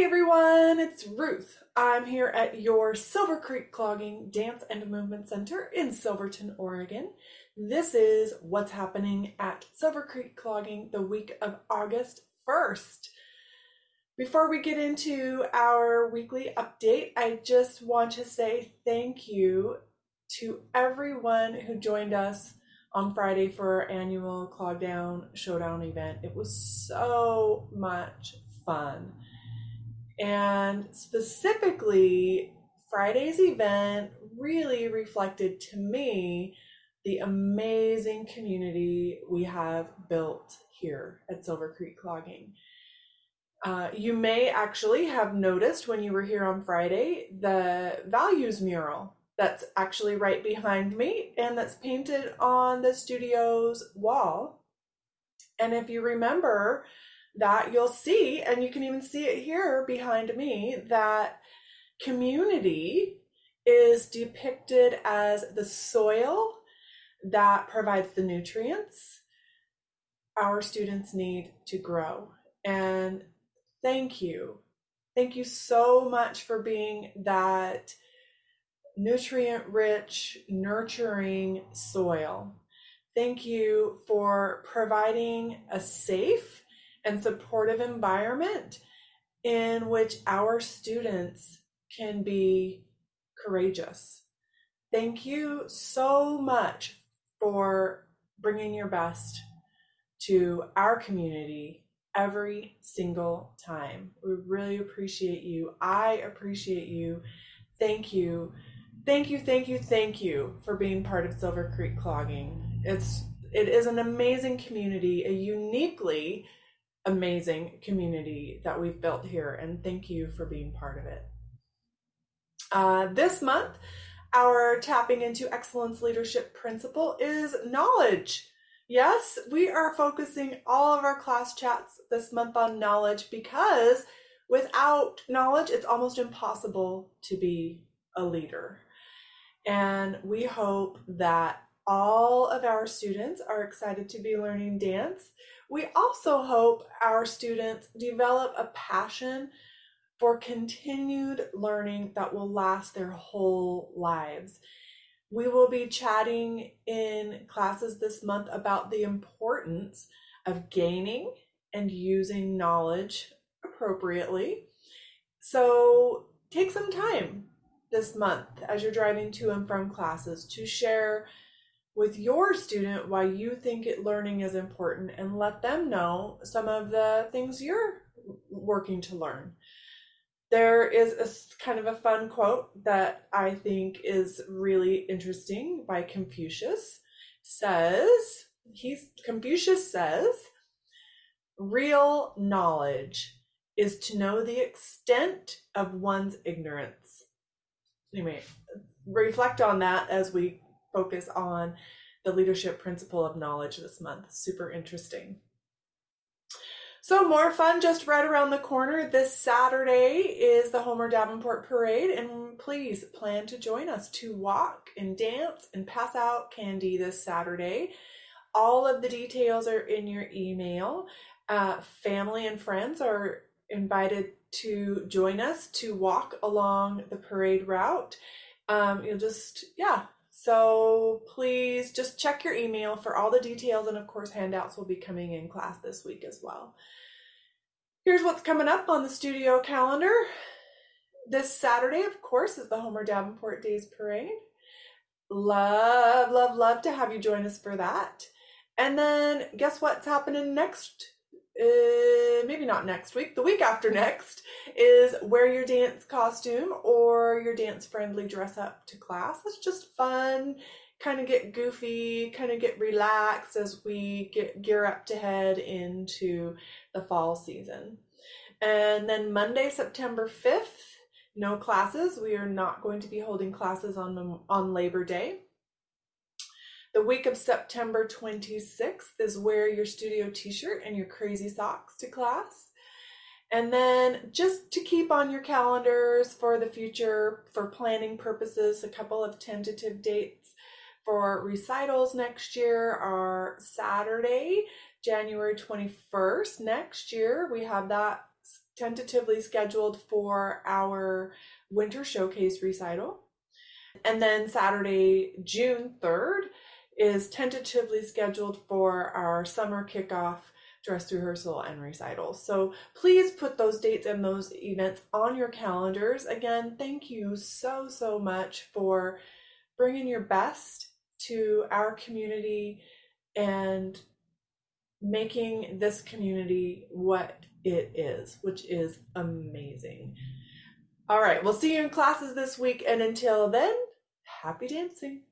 Hey everyone, it's Ruth. I'm here at your Silver Creek Clogging Dance and Movement Center in Silverton, Oregon. This is what's happening at Silver Creek Clogging the week of August 1st. Before we get into our weekly update, I just want to say thank you to everyone who joined us on Friday for our annual Clog Down Showdown event. It was so much fun. And specifically, Friday's event really reflected to me the amazing community we have built here at Silver Creek Clogging. Uh, you may actually have noticed when you were here on Friday the values mural that's actually right behind me and that's painted on the studio's wall. And if you remember, that you'll see, and you can even see it here behind me, that community is depicted as the soil that provides the nutrients our students need to grow. And thank you. Thank you so much for being that nutrient rich, nurturing soil. Thank you for providing a safe and supportive environment in which our students can be courageous. Thank you so much for bringing your best to our community every single time. We really appreciate you. I appreciate you. Thank you. Thank you, thank you, thank you for being part of Silver Creek Clogging. It's it is an amazing community, a uniquely amazing community that we've built here, and thank you for being part of it. Uh, this month, our tapping into excellence leadership principle is knowledge. Yes, we are focusing all of our class chats this month on knowledge because without knowledge, it's almost impossible to be a leader. And we hope that all of our students are excited to be learning dance. We also hope our students develop a passion for continued learning that will last their whole lives. We will be chatting in classes this month about the importance of gaining and using knowledge appropriately. So take some time this month as you're driving to and from classes to share with your student why you think it learning is important and let them know some of the things you're working to learn. There is a kind of a fun quote that I think is really interesting by Confucius. Says, he's Confucius says, real knowledge is to know the extent of one's ignorance. Anyway, reflect on that as we focus on the leadership principle of knowledge this month. Super interesting. So, more fun just right around the corner. This Saturday is the Homer Davenport Parade, and please plan to join us to walk and dance and pass out candy this Saturday. All of the details are in your email. Uh, family and friends are invited to join us to walk along the parade route. Um, you'll just, yeah, so please just check your email for all the details. And of course, handouts will be coming in class this week as well. Here's what's coming up on the studio calendar. This Saturday, of course, is the Homer Davenport Days Parade. Love, love, love to have you join us for that. And then guess what's happening next uh, maybe not next week, the week after next, is wear your dance costume or your dance friendly dress up to class. It's just fun, kind of get goofy, kind of get relaxed as we get gear up to head into the fall season. And then Monday, September 5th, no classes. We are not going to be holding classes on on Labor Day. The week of September 26th is wear your studio t shirt and your crazy socks to class. And then just to keep on your calendars for the future, for planning purposes, a couple of tentative dates for recitals next year are Saturday, January 21st. Next year, we have that tentatively scheduled for our winter showcase recital. And then Saturday, June 3rd, is tentatively scheduled for our summer kickoff dress rehearsal and recital. So please put those dates and those events on your calendars. Again, thank you so, so much for bringing your best to our community and making this community what it is, which is amazing. All right, we'll see you in classes this week. And until then, happy dancing.